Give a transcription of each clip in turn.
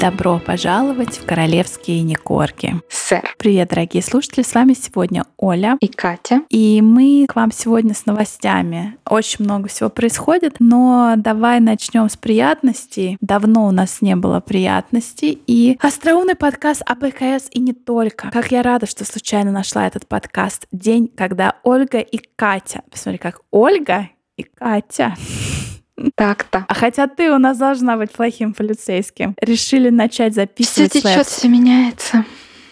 Добро пожаловать в королевские Никорки. Сэр. Привет, дорогие слушатели, с вами сегодня Оля и Катя. И мы к вам сегодня с новостями. Очень много всего происходит, но давай начнем с приятностей. Давно у нас не было приятностей. И остроумный подкаст о БКС и не только. Как я рада, что случайно нашла этот подкаст. День, когда Ольга и Катя. Посмотри, как Ольга и Катя так-то. А хотя ты у нас должна быть плохим полицейским. Решили начать записывать... Все течет, все меняется.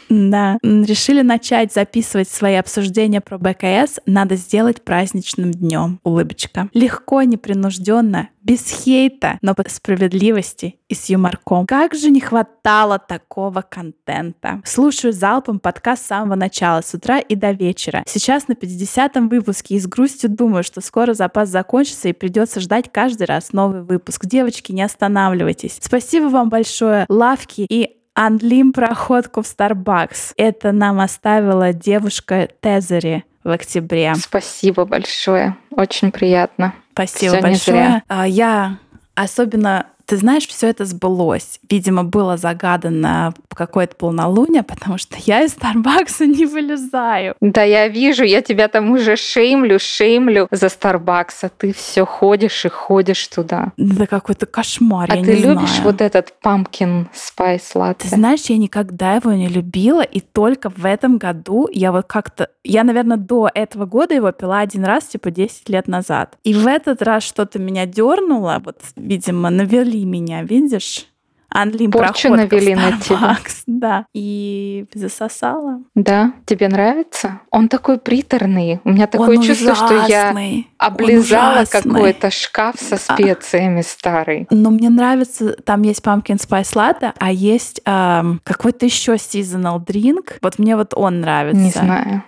Да. Решили начать записывать свои обсуждения про БКС. Надо сделать праздничным днем. Улыбочка. Легко, непринужденно, без хейта, но по справедливости и с юморком. Как же не хватало такого контента. Слушаю залпом подкаст с самого начала, с утра и до вечера. Сейчас на 50-м выпуске и с грустью думаю, что скоро запас закончится и придется ждать каждый раз новый выпуск. Девочки, не останавливайтесь. Спасибо вам большое, лавки и Анлим проходку в Starbucks. Это нам оставила девушка Тезери в октябре. Спасибо большое. Очень приятно. Спасибо Всё большое. А, я особенно ты знаешь, все это сбылось. Видимо, было загадано какое-то полнолуние, потому что я из Старбакса не вылезаю. Да, я вижу, я тебя там уже шеймлю, шеймлю за Старбакса. Ты все ходишь и ходишь туда. Да какой-то кошмар, а я ты не любишь знаю. вот этот pumpkin spice latte? Ты знаешь, я никогда его не любила, и только в этом году я вот как-то... Я, наверное, до этого года его пила один раз, типа 10 лет назад. И в этот раз что-то меня дернуло, вот, видимо, навели навели меня, видишь? Анлим Порчу навели на тебя. Да. И засосала. Да? Тебе нравится? Он такой приторный. У меня такое Он чувство, ужасный. что я облизала какой-то шкаф со а. специями старый. Но мне нравится, там есть pumpkin spice latte, а есть эм, какой-то еще seasonal drink. Вот мне вот он нравится. Не знаю.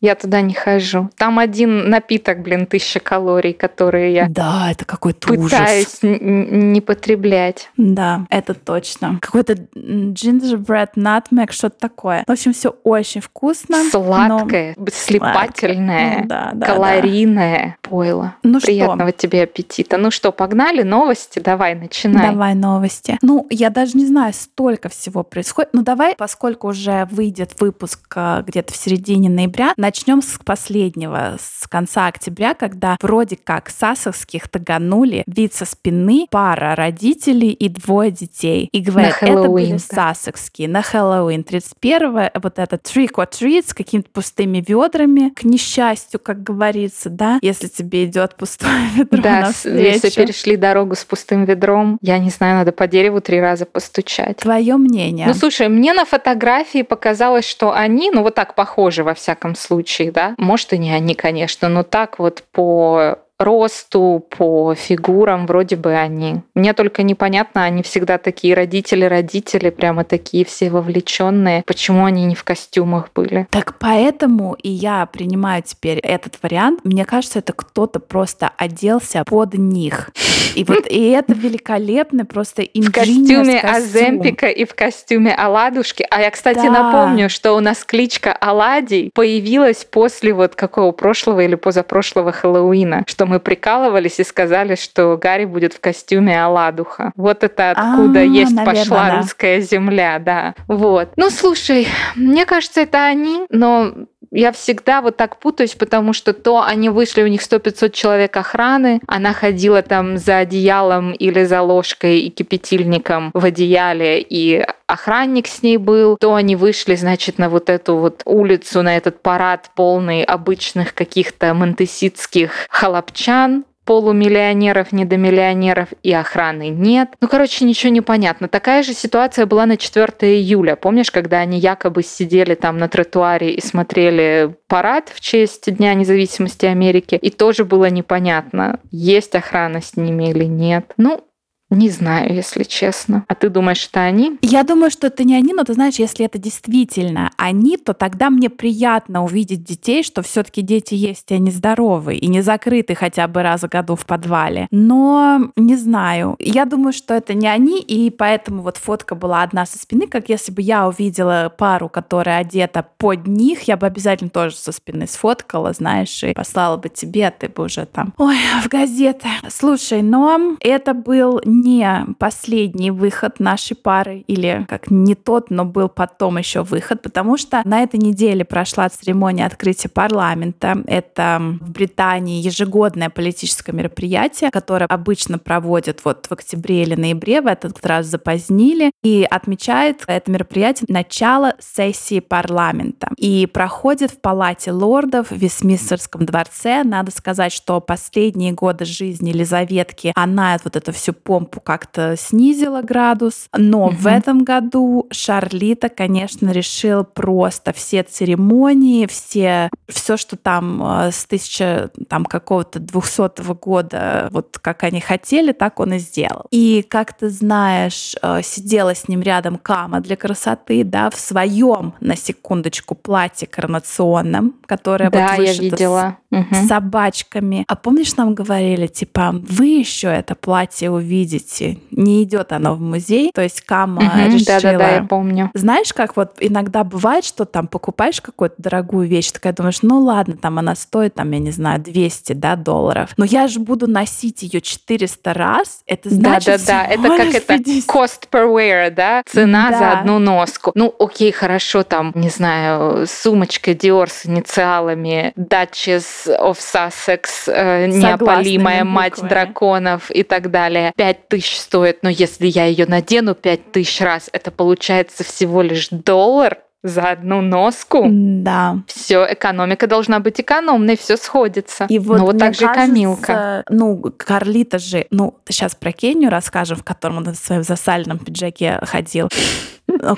Я туда не хожу. Там один напиток, блин, тысяча калорий, которые я да, это какой-то пытаюсь ужас. не потреблять. Да, это точно. Какой-то gingerbread nutmeg, что-то такое. В общем, все очень вкусно. Сладкое, но... слепательное, ну, да, да, калорийное да. пойло. Ну Приятного что? тебе аппетита. Ну что, погнали? Новости? Давай, начинай. Давай новости. Ну, я даже не знаю, столько всего происходит. Ну, давай, поскольку уже выйдет выпуск э, где-то в середине ноября, Начнем с последнего, с конца октября, когда вроде как сасовских таганули вид со спины пара родителей и двое детей. И говорят, это были да. сассекские на Хэллоуин. 31 вот этот trick or treat с какими-то пустыми ведрами, к несчастью, как говорится, да, если тебе идет пустое ведро Да, навстречу. если перешли дорогу с пустым ведром, я не знаю, надо по дереву три раза постучать. Твое мнение? Ну, слушай, мне на фотографии показалось, что они, ну, вот так похожи во всяком случае, случае, да. Может, и не они, конечно, но так вот по росту, по фигурам вроде бы они. Мне только непонятно, они всегда такие родители-родители, прямо такие все вовлеченные. Почему они не в костюмах были? Так поэтому и я принимаю теперь этот вариант. Мне кажется, это кто-то просто оделся под них. И вот и это великолепно, просто В костюме Аземпика и в костюме Аладушки. А я, кстати, да. напомню, что у нас кличка Аладий появилась после вот какого прошлого или позапрошлого Хэллоуина, что мы прикалывались и сказали, что Гарри будет в костюме Аладуха. Вот это откуда а, есть наверное, пошла да. русская земля, да. Вот. Ну, слушай, мне кажется, это они, но я всегда вот так путаюсь, потому что то они вышли, у них 100-500 человек охраны, она ходила там за одеялом или за ложкой и кипятильником в одеяле, и охранник с ней был, то они вышли, значит, на вот эту вот улицу, на этот парад полный обычных каких-то монтеситских халапчан, полумиллионеров, недомиллионеров и охраны нет. Ну, короче, ничего не понятно. Такая же ситуация была на 4 июля. Помнишь, когда они якобы сидели там на тротуаре и смотрели парад в честь Дня независимости Америки, и тоже было непонятно, есть охрана с ними или нет. Ну, не знаю, если честно. А ты думаешь, что они? Я думаю, что это не они, но ты знаешь, если это действительно они, то тогда мне приятно увидеть детей, что все-таки дети есть, и они здоровы, и не закрыты хотя бы раз в году в подвале. Но не знаю. Я думаю, что это не они, и поэтому вот фотка была одна со спины, как если бы я увидела пару, которая одета под них, я бы обязательно тоже со спины сфоткала, знаешь, и послала бы тебе, а ты бы уже там, ой, в газеты. Слушай, но это был не последний выход нашей пары, или как не тот, но был потом еще выход, потому что на этой неделе прошла церемония открытия парламента. Это в Британии ежегодное политическое мероприятие, которое обычно проводят вот в октябре или ноябре, в этот раз запозднили, и отмечает это мероприятие начало сессии парламента. И проходит в Палате лордов в Вестминстерском дворце. Надо сказать, что последние годы жизни Елизаветки она вот эту всю помпу как-то снизила градус, но угу. в этом году Шарлита, конечно, решил просто все церемонии, все, все, что там э, с тысяча там какого-то двухсотого года, вот как они хотели, так он и сделал. И как ты знаешь, э, сидела с ним рядом Кама для красоты, да, в своем, на секундочку, платье коронационном, которое да, вот вышито я видела. С, угу. с собачками. А помнишь, нам говорили, типа, вы еще это платье увидите, не идет оно в музей, то есть Кама угу, решила. Да-да-да, я помню. Знаешь, как вот иногда бывает, что там покупаешь какую-то дорогую вещь, такая думаешь, ну ладно, там она стоит, там, я не знаю, 200 да, долларов, но я же буду носить ее 400 раз, это значит Да-да-да, это как это cost per wear, да, цена да. за одну носку. Ну, окей, хорошо, там, не знаю, сумочка Dior с инициалами, Duchess of Sussex, э, неопалимая мать драконов и так далее. Пять тысяч стоит, но если я ее надену пять тысяч раз, это получается всего лишь доллар, за одну носку. Да. Все, экономика должна быть экономной, все сходится. И вот, ну, вот так же кажется, Камилка. Ну, Карлита же, ну, сейчас про Кению расскажем, в котором он в своем засаленном пиджаке ходил.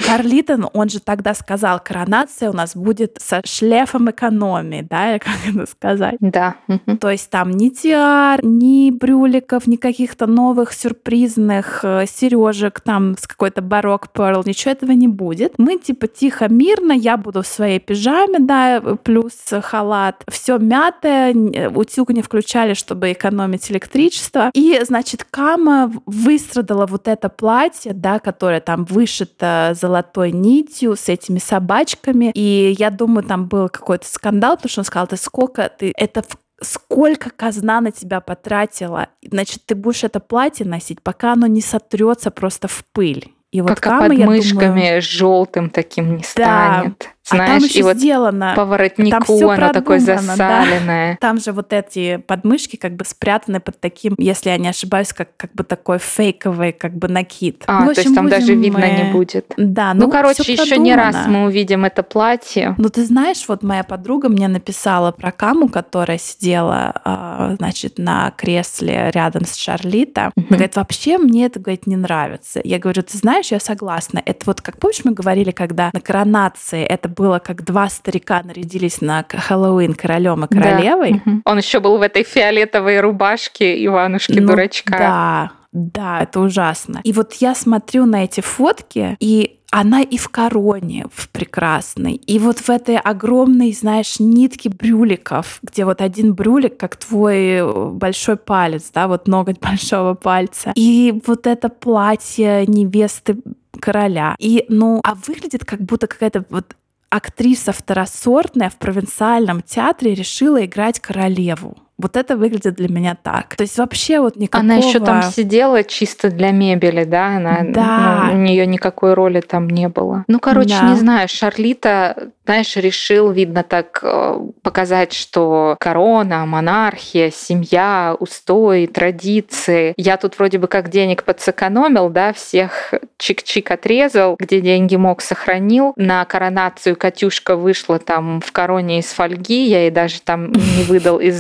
Карлитон, он же тогда сказал, коронация у нас будет со шлефом экономии, да, или как это сказать? Да. То есть там ни тиар, ни брюликов, ни каких-то новых сюрпризных э, сережек там с какой-то барок перл, ничего этого не будет. Мы типа тихо, мирно, я буду в своей пижаме, да, плюс халат. Все мятое, утюг не включали, чтобы экономить электричество. И, значит, Кама выстрадала вот это платье, да, которое там вышито золотой нитью, с этими собачками. И я думаю, там был какой-то скандал, потому что он сказал, ты сколько ты... Это сколько казна на тебя потратила, значит, ты будешь это платье носить, пока оно не сотрется просто в пыль. И вот Пока Кама, под мышками думаю, желтым таким не станет. Знаешь, а там еще и вот сделано. По воротнику там оно такое засаленное. Да. Там же вот эти подмышки как бы спрятаны под таким, если я не ошибаюсь, как, как бы такой фейковый как бы накид. А, ну, то есть там даже видно мы... не будет. Да, ну, ну короче, еще не раз мы увидим это платье. Ну, ты знаешь, вот моя подруга мне написала про Каму, которая сидела, а, значит, на кресле рядом с Шарлита. Она говорит, вообще мне это, говорит, не нравится. Я говорю, ты знаешь, я согласна. Это вот, как помнишь, мы говорили, когда на коронации это было как два старика нарядились на Хэллоуин королем и королевой. Да. Он еще был в этой фиолетовой рубашке Иванушки ну, дурачка. Да, да, это ужасно. И вот я смотрю на эти фотки, и она и в короне в прекрасной, и вот в этой огромной, знаешь, нитке брюликов, где вот один брюлик, как твой большой палец, да, вот ноготь большого пальца. И вот это платье невесты короля. И, ну, а выглядит как будто какая-то вот актриса второсортная в провинциальном театре решила играть королеву. Вот это выглядит для меня так. То есть вообще вот никакого... Она еще там сидела чисто для мебели, да? Она, да. Ну, у нее никакой роли там не было. Ну, короче, да. не знаю, Шарлита знаешь, решил, видно, так э, показать, что корона, монархия, семья, устои, традиции. Я тут вроде бы как денег подсэкономил, да, всех чик-чик отрезал, где деньги мог, сохранил. На коронацию Катюшка вышла там в короне из фольги, я ей даже там не выдал из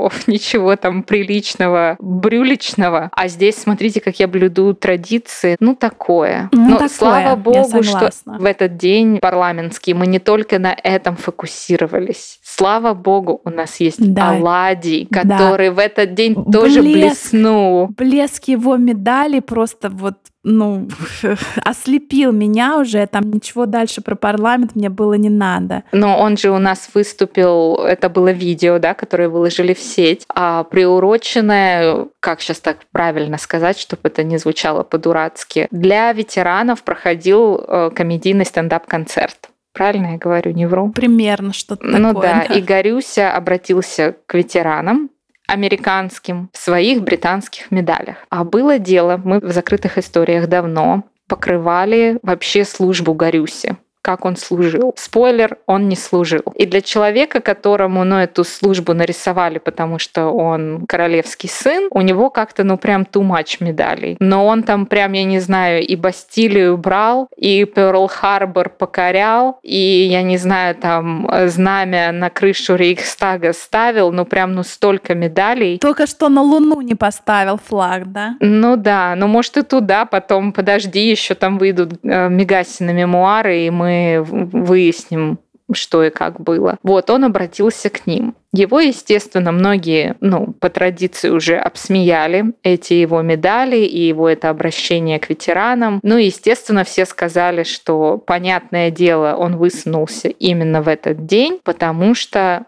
закромов ничего там приличного, брюличного. А здесь смотрите, как я блюду традиции. Ну, такое. Ну, Но такое, слава богу, что в этот день парламентский мы не только на этом фокусировались. Слава богу, у нас есть да. Оладий, который да. в этот день Блеск, тоже блеснул. Блеск его медали просто вот ну, ослепил меня уже, там ничего дальше про парламент мне было не надо. Но он же у нас выступил, это было видео, да, которое выложили в сеть, а приуроченное, как сейчас так правильно сказать, чтобы это не звучало по-дурацки, для ветеранов проходил э, комедийный стендап-концерт. Правильно я говорю, не вру? Примерно что-то ну, такое. Ну да, и Горюся обратился к ветеранам, американским в своих британских медалях. А было дело, мы в закрытых историях давно покрывали вообще службу Горюси как он служил. Спойлер, он не служил. И для человека, которому ну, эту службу нарисовали, потому что он королевский сын, у него как-то ну прям too much медалей. Но он там прям, я не знаю, и Бастилию брал, и Перл-Харбор покорял, и, я не знаю, там знамя на крышу Рейхстага ставил, ну прям ну столько медалей. Только что на Луну не поставил флаг, да? Ну да, ну может и туда, потом подожди, еще там выйдут э, Мегасины мемуары, и мы выясним, что и как было. Вот, он обратился к ним. Его, естественно, многие, ну, по традиции уже обсмеяли эти его медали и его это обращение к ветеранам. Ну, естественно, все сказали, что, понятное дело, он высунулся именно в этот день, потому что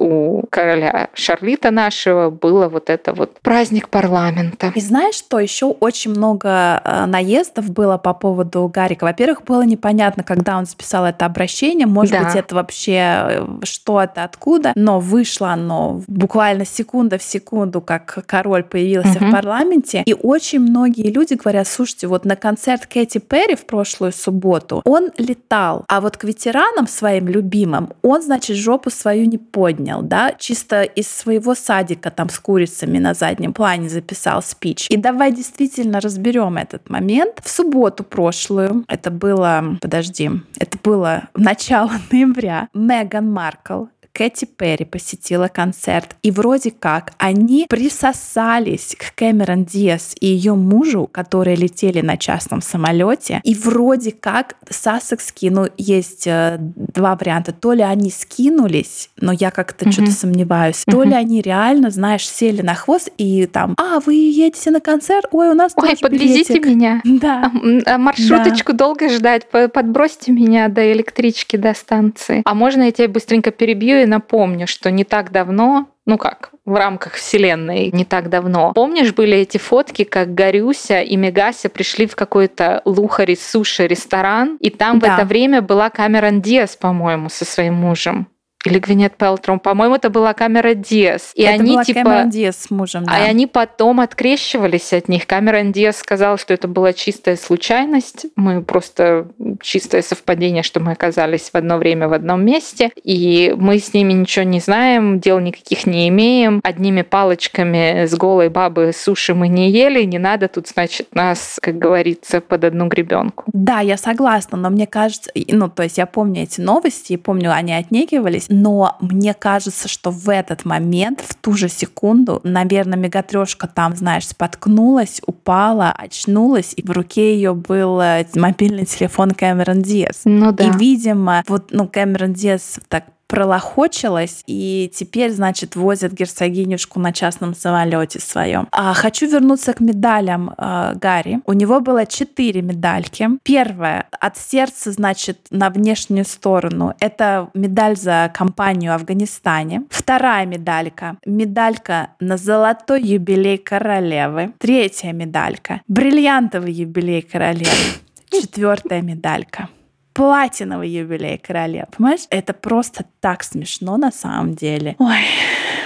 у короля Шарлита нашего было вот это вот праздник парламента. И знаешь, что еще очень много э, наездов было по поводу Гарика. Во-первых, было непонятно, когда он записал это обращение, может да. быть, это вообще э, что это, откуда, но вышло оно буквально секунда в секунду, как король появился угу. в парламенте, и очень многие люди говорят, слушайте, вот на концерт Кэти Перри в прошлую субботу он летал, а вот к ветеранам своим любимым он, значит, жопу свою не поднял поднял, да, чисто из своего садика там с курицами на заднем плане записал спич. И давай действительно разберем этот момент. В субботу прошлую, это было, подожди, это было начало ноября, Меган Маркл Кэти Перри посетила концерт, и вроде как они присосались к Кэмерон Диас и ее мужу, которые летели на частном самолете, и вроде как Сассекс скинул, есть э, два варианта, то ли они скинулись, но я как-то mm-hmm. что-то сомневаюсь, mm-hmm. то ли они реально, знаешь, сели на хвост и там, а, вы едете на концерт, ой, у нас Ой, подвезите билетик. меня. Да. А маршруточку да. долго ждать, подбросьте меня до электрички, до станции. А можно я тебя быстренько перебью и напомню, что не так давно, ну как, в рамках вселенной не так давно. Помнишь, были эти фотки, как Горюся и Мегася пришли в какой-то лухари суши ресторан, и там да. в это время была Камерон Диас, по-моему, со своим мужем или Гвинет Пелтром, по-моему, это была камера Диас. И это они была типа... Камерон Диас с мужем, да. А они потом открещивались от них. Камерон Диас сказал, что это была чистая случайность. Мы просто чистое совпадение, что мы оказались в одно время в одном месте. И мы с ними ничего не знаем, дел никаких не имеем. Одними палочками с голой бабы суши мы не ели. Не надо тут, значит, нас, как говорится, под одну гребенку. Да, я согласна, но мне кажется, ну, то есть я помню эти новости, и помню, они отнекивались, но мне кажется, что в этот момент, в ту же секунду, наверное, мегатрешка там, знаешь, споткнулась, упала, очнулась, и в руке ее был э, мобильный телефон Кэмерон Диас. Ну да. И, видимо, вот, ну, Кэмерон Диас так пролохочилась, и теперь, значит, возят герцогинюшку на частном самолете своем. А, хочу вернуться к медалям э, Гарри. У него было четыре медальки. Первая от сердца, значит, на внешнюю сторону. Это медаль за кампанию в Афганистане. Вторая медалька. Медалька на золотой юбилей королевы. Третья медалька. Бриллиантовый юбилей королевы. Четвертая медалька платиновый юбилей королевы. Понимаешь, это просто так смешно на самом деле. Ой.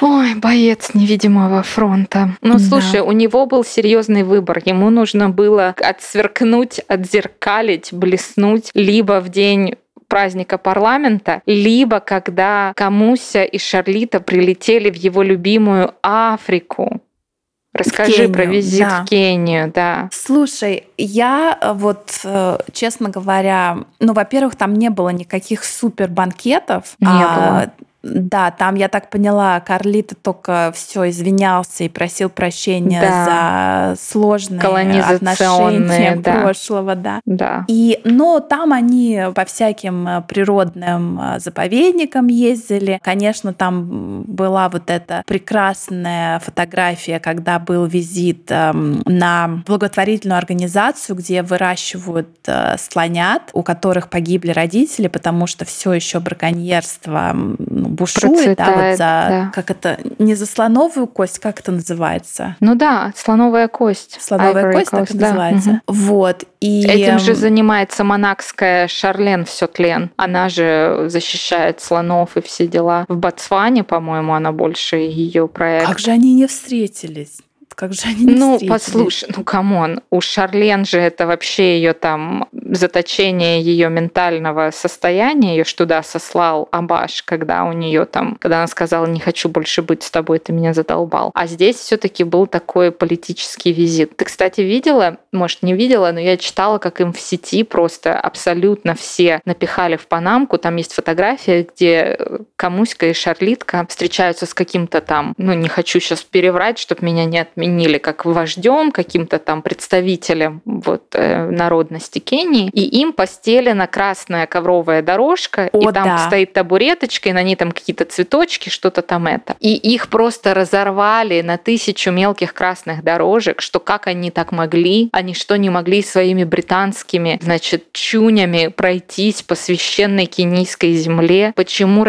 Ой, боец невидимого фронта. Ну, да. слушай, у него был серьезный выбор. Ему нужно было отсверкнуть, отзеркалить, блеснуть либо в день праздника парламента, либо когда Камуся и Шарлита прилетели в его любимую Африку. Расскажи про визит да. в Кению, да. Слушай, я э, вот, э, честно говоря, ну, во-первых, там не было никаких супер банкетов. Не а, было. Да, там, я так поняла, Карлита только все извинялся и просил прощения да. за сложные отношения да. прошлого, да. да. И, но там они по всяким э, природным э, заповедникам ездили. Конечно, там была вот эта прекрасная фотография, когда был визит эм, на благотворительную организацию, где выращивают э, слонят, у которых погибли родители, потому что все еще браконьерство ну, бушует, да, вот за, да. как это, не за слоновую кость, как это называется? Ну да, слоновая кость. Слоновая Ivory кость, coast, так да. называется. Угу. Вот. И... Этим же занимается монакская Шарлен все тлен. Она же защищает слонов и все дела. В Ботсване, по-моему, она больше ее проект. Как же они не встретились? Как же они не Ну, послушай, ну, come on, у Шарлен же это вообще ее там заточение ее ментального состояния, ее ж туда сослал Абаш, когда у нее там, когда она сказала, не хочу больше быть с тобой, ты меня задолбал. А здесь все-таки был такой политический визит. Ты, кстати, видела, может, не видела, но я читала, как им в сети просто абсолютно все напихали в панамку. Там есть фотография, где Камуська и Шарлитка встречаются с каким-то там, ну, не хочу сейчас переврать, чтобы меня не отменили, как вождем, каким-то там представителем вот, э, народности Кении, и им постелена красная ковровая дорожка, О, и там да. стоит табуреточка, и на ней там какие-то цветочки, что-то там это. И их просто разорвали на тысячу мелких красных дорожек, что как они так могли, они что не могли своими британскими, значит, чунями пройтись по священной кенийской земле, почему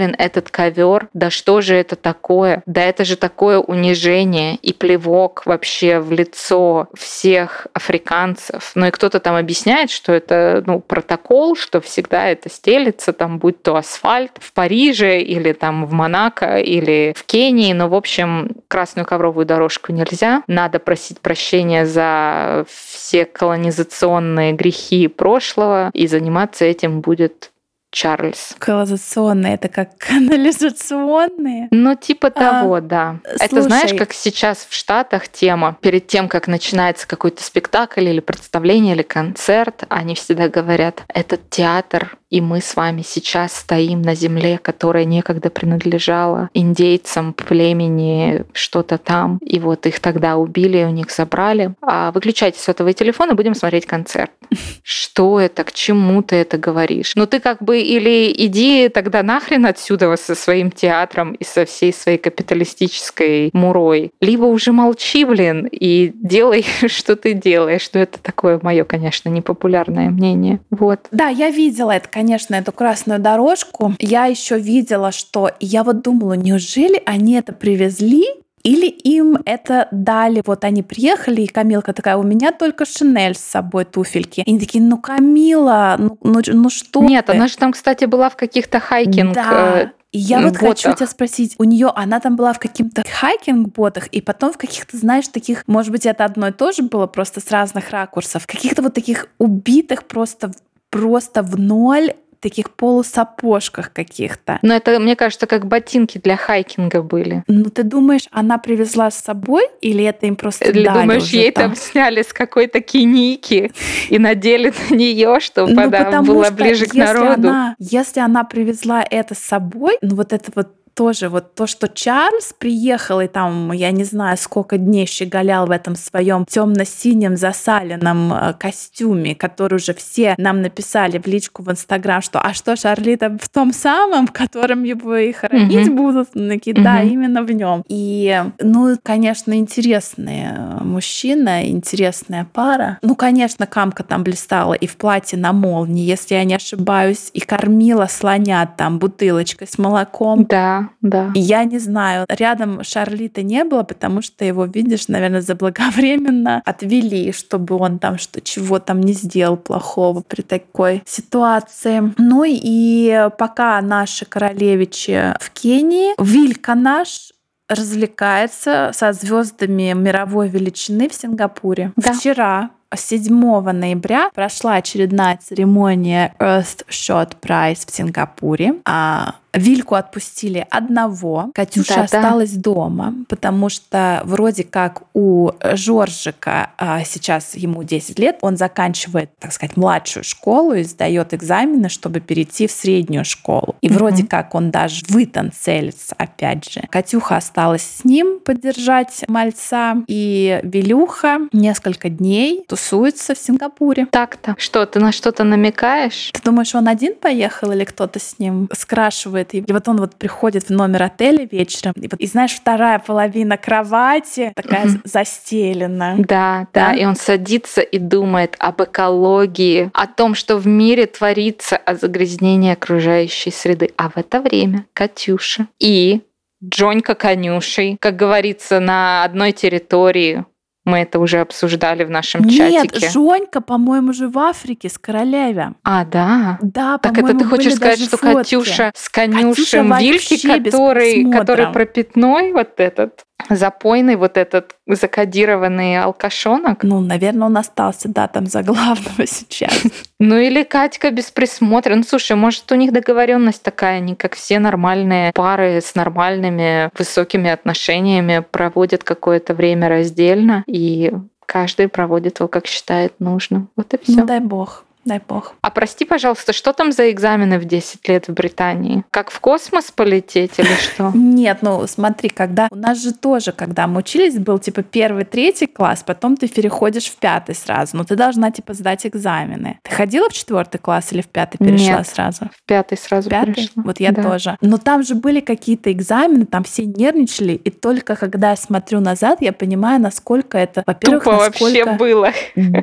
расстелен этот ковер, да что же это такое, да это же такое унижение и плевок вообще в лицо всех африканцев. Ну и кто-то там объясняет, что это ну, протокол, что всегда это стелится, там будь то асфальт в Париже или там в Монако или в Кении. Но, в общем, красную ковровую дорожку нельзя. Надо просить прощения за все колонизационные грехи прошлого, и заниматься этим будет Чарльз. Колонизационные это как канализационные? Ну, типа а, того, а, да. Слушай, это знаешь, как сейчас в Штатах тема, перед тем, как начинается какой-то спектакль или представление, или концерт, они всегда говорят, этот театр и мы с вами сейчас стоим на земле, которая некогда принадлежала индейцам племени что-то там, и вот их тогда убили, у них забрали. А выключайте сотовый телефон и будем смотреть концерт. Что это, к чему ты это говоришь? Ну ты как бы или иди тогда нахрен отсюда со своим театром и со всей своей капиталистической мурой, либо уже молчи, блин, и делай, что ты делаешь. Ну это такое мое, конечно, непопулярное мнение. Вот. Да, я видела это, конечно, эту красную дорожку. Я еще видела, что я вот думала, неужели они это привезли или им это дали, вот они приехали, и Камилка такая, у меня только Шинель с собой туфельки. И они такие, ну Камила, ну, ну, ну что Нет, ты? она же там, кстати, была в каких-то хайкинг да. Э, и я вот ботах. хочу тебя спросить, у нее она там была в каких-то хайкинг-ботах, и потом в каких-то, знаешь, таких, может быть, это одно и то же было, просто с разных ракурсов, каких-то вот таких убитых просто просто в ноль таких полусапожках каких-то. Но это, мне кажется, как ботинки для хайкинга были. Ну, ты думаешь, она привезла с собой, или это им просто или дали думаешь, уже ей там? там сняли с какой-то киники и надели на нее, чтобы ну, она была ближе к народу? Она, если она привезла это с собой, ну вот это вот тоже вот то, что Чарльз приехал и там, я не знаю, сколько дней щеголял в этом своем темно-синем засаленном э, костюме, который уже все нам написали в личку в Инстаграм, что а что Шарлита в том самом, в котором его и хоронить mm-hmm. будут? Такие, да, mm-hmm. именно в нем. И, ну, конечно, интересный э, мужчина, интересная пара. Ну, конечно, Камка там блистала и в платье на молнии, если я не ошибаюсь, и кормила слонят там бутылочкой с молоком. Да да. Я не знаю, рядом Шарлита не было, потому что его, видишь, наверное, заблаговременно отвели, чтобы он там что чего там не сделал плохого при такой ситуации. Ну и пока наши королевичи в Кении, Вилька наш развлекается со звездами мировой величины в Сингапуре. Да. Вчера 7 ноября прошла очередная церемония Earth Shot Prize в Сингапуре. А Вильку отпустили одного, Катюша да, осталась да. дома, потому что вроде как у Жоржика а, сейчас ему 10 лет, он заканчивает, так сказать, младшую школу и сдает экзамены, чтобы перейти в среднюю школу. И угу. вроде как он даже в Итан целится, опять же. Катюха осталась с ним поддержать мальца, и Вилюха несколько дней тусуется в Сингапуре. Так-то. Что, ты на что-то намекаешь? Ты думаешь, он один поехал или кто-то с ним скрашивает? И вот он вот приходит в номер отеля вечером, и, вот, и знаешь, вторая половина кровати такая mm-hmm. застелена. Да, да, да, и он садится и думает об экологии, о том, что в мире творится, о загрязнении окружающей среды. А в это время Катюша и Джонька конюшей, как говорится, на одной территории мы это уже обсуждали в нашем Нет, чатике. Нет, Жонька, по-моему, же в Африке с королевой. А, да? Да, Так это ты хочешь сказать, что фотки. Катюша с конюшем Вильки, который, который пропитной вот этот? Запойный вот этот закодированный алкашонок. Ну, наверное, он остался, да, там за главного сейчас. Ну или Катька без присмотра. Ну, слушай, может, у них договоренность такая, они как все нормальные пары с нормальными высокими отношениями проводят какое-то время раздельно, и каждый проводит его, как считает нужным. Вот и все. Ну, дай бог. Дай бог. А прости, пожалуйста, что там за экзамены в 10 лет в Британии? Как в космос полететь или что? Нет, ну смотри, когда у нас же тоже, когда мы учились, был типа первый, третий класс, потом ты переходишь в пятый сразу. Но ты должна типа сдать экзамены. Ты ходила в четвертый класс или в пятый перешла Нет, сразу? В пятый сразу пятый? перешла. Вот я да. тоже. Но там же были какие-то экзамены, там все нервничали, и только когда я смотрю назад, я понимаю, насколько это, во-первых, Тупо насколько... вообще было.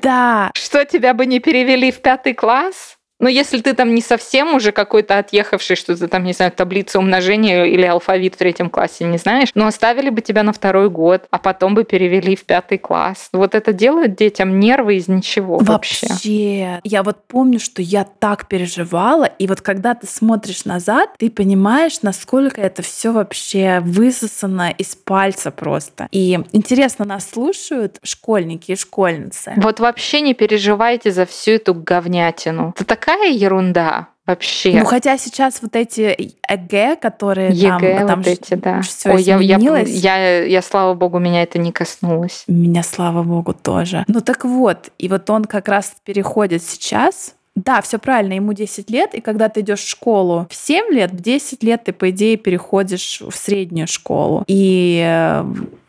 Да. Что тебя бы не перевели в пятый класс? Ну, если ты там не совсем уже какой-то отъехавший, что ты там, не знаю, таблицу умножения или алфавит в третьем классе не знаешь, но оставили бы тебя на второй год, а потом бы перевели в пятый класс. Вот это делает детям нервы из ничего вообще. Вообще. Я вот помню, что я так переживала, и вот когда ты смотришь назад, ты понимаешь, насколько это все вообще высосано из пальца просто. И интересно, нас слушают школьники и школьницы. Вот вообще не переживайте за всю эту говнятину. Это так такая ерунда вообще. Ну, хотя сейчас вот эти ЕГЭ, которые ЕГЭ, там, там вот эти, да. Все Ой, я, я, я, я, слава богу, меня это не коснулось. Меня, слава богу, тоже. Ну так вот, и вот он как раз переходит сейчас да, все правильно, ему 10 лет, и когда ты идешь в школу в 7 лет, в 10 лет ты, по идее, переходишь в среднюю школу. И э,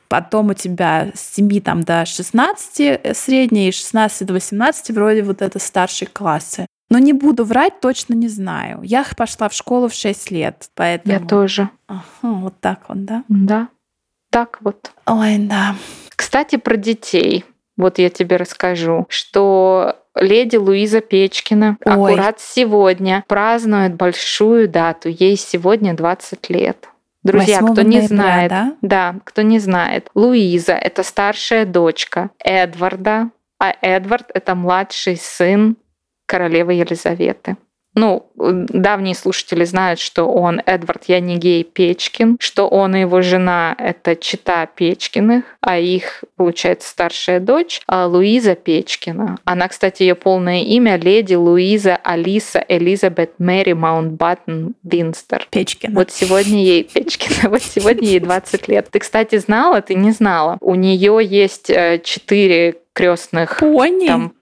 потом у тебя с 7 там, до 16 э, средняя, и 16 до 18 вроде вот это старшие классы. Но не буду врать, точно не знаю. Я пошла в школу в 6 лет, поэтому... Я тоже. Ага, вот так вот, да? Да, так вот. Ой, да. Кстати, про детей. Вот я тебе расскажу, что леди Луиза Печкина Ой. аккурат сегодня празднует большую дату. Ей сегодня 20 лет. Друзья, кто не ноября, знает, да? да, кто не знает, Луиза это старшая дочка Эдварда, а Эдвард это младший сын королевы Елизаветы. Ну, давние слушатели знают, что он Эдвард Я-не-гей Печкин, что он и его жена — это чета Печкиных, а их, получается, старшая дочь а Луиза Печкина. Она, кстати, ее полное имя — леди Луиза Алиса Элизабет Мэри Маунтбаттен Виндзор. Печкина. Вот сегодня ей Печкина, вот сегодня ей 20 лет. Ты, кстати, знала, ты не знала. У нее есть э, четыре крестных Пони. там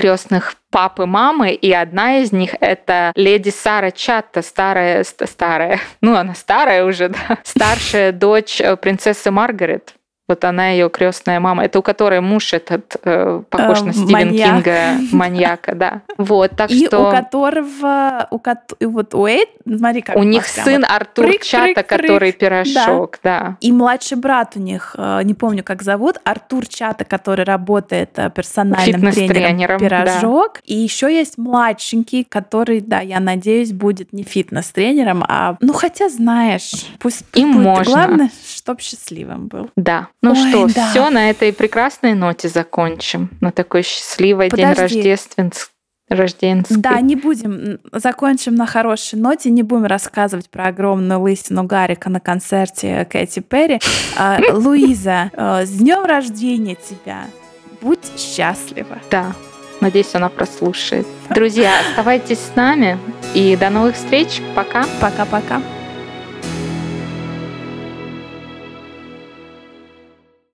крестных папы, мамы, и одна из них это леди Сара Чатта, старая, старая, ну она старая уже, да, старшая дочь э, принцессы Маргарет. Вот она ее крестная мама. Это у которой муж этот э, похож э, на Стивен маньяк. Кинга, маньяка, да. Вот, так и что... у которого, у, и вот у Эйд, смотри, как У них сын вот Артур прыг, Чата, прыг, который пирожок, да. да. И младший брат у них, э, не помню, как зовут, Артур Чата, который работает э, персональным тренером пирожок. Да. И еще есть младшенький, который, да, я надеюсь, будет не фитнес-тренером, а, ну хотя знаешь, пусть им будет. можно. Главное, чтоб счастливым был. Да. Ну Ой, что, да. все на этой прекрасной ноте закончим. На такой счастливый Подожди. день рождественский. Рожденский. Да, не будем, закончим на хорошей ноте, не будем рассказывать про огромную лысину Гарика на концерте Кэти Перри. А, Луиза, э, с днем рождения тебя! Будь счастлива! Да, надеюсь, она прослушает. Друзья, оставайтесь с нами и до новых встреч. Пока. Пока-пока.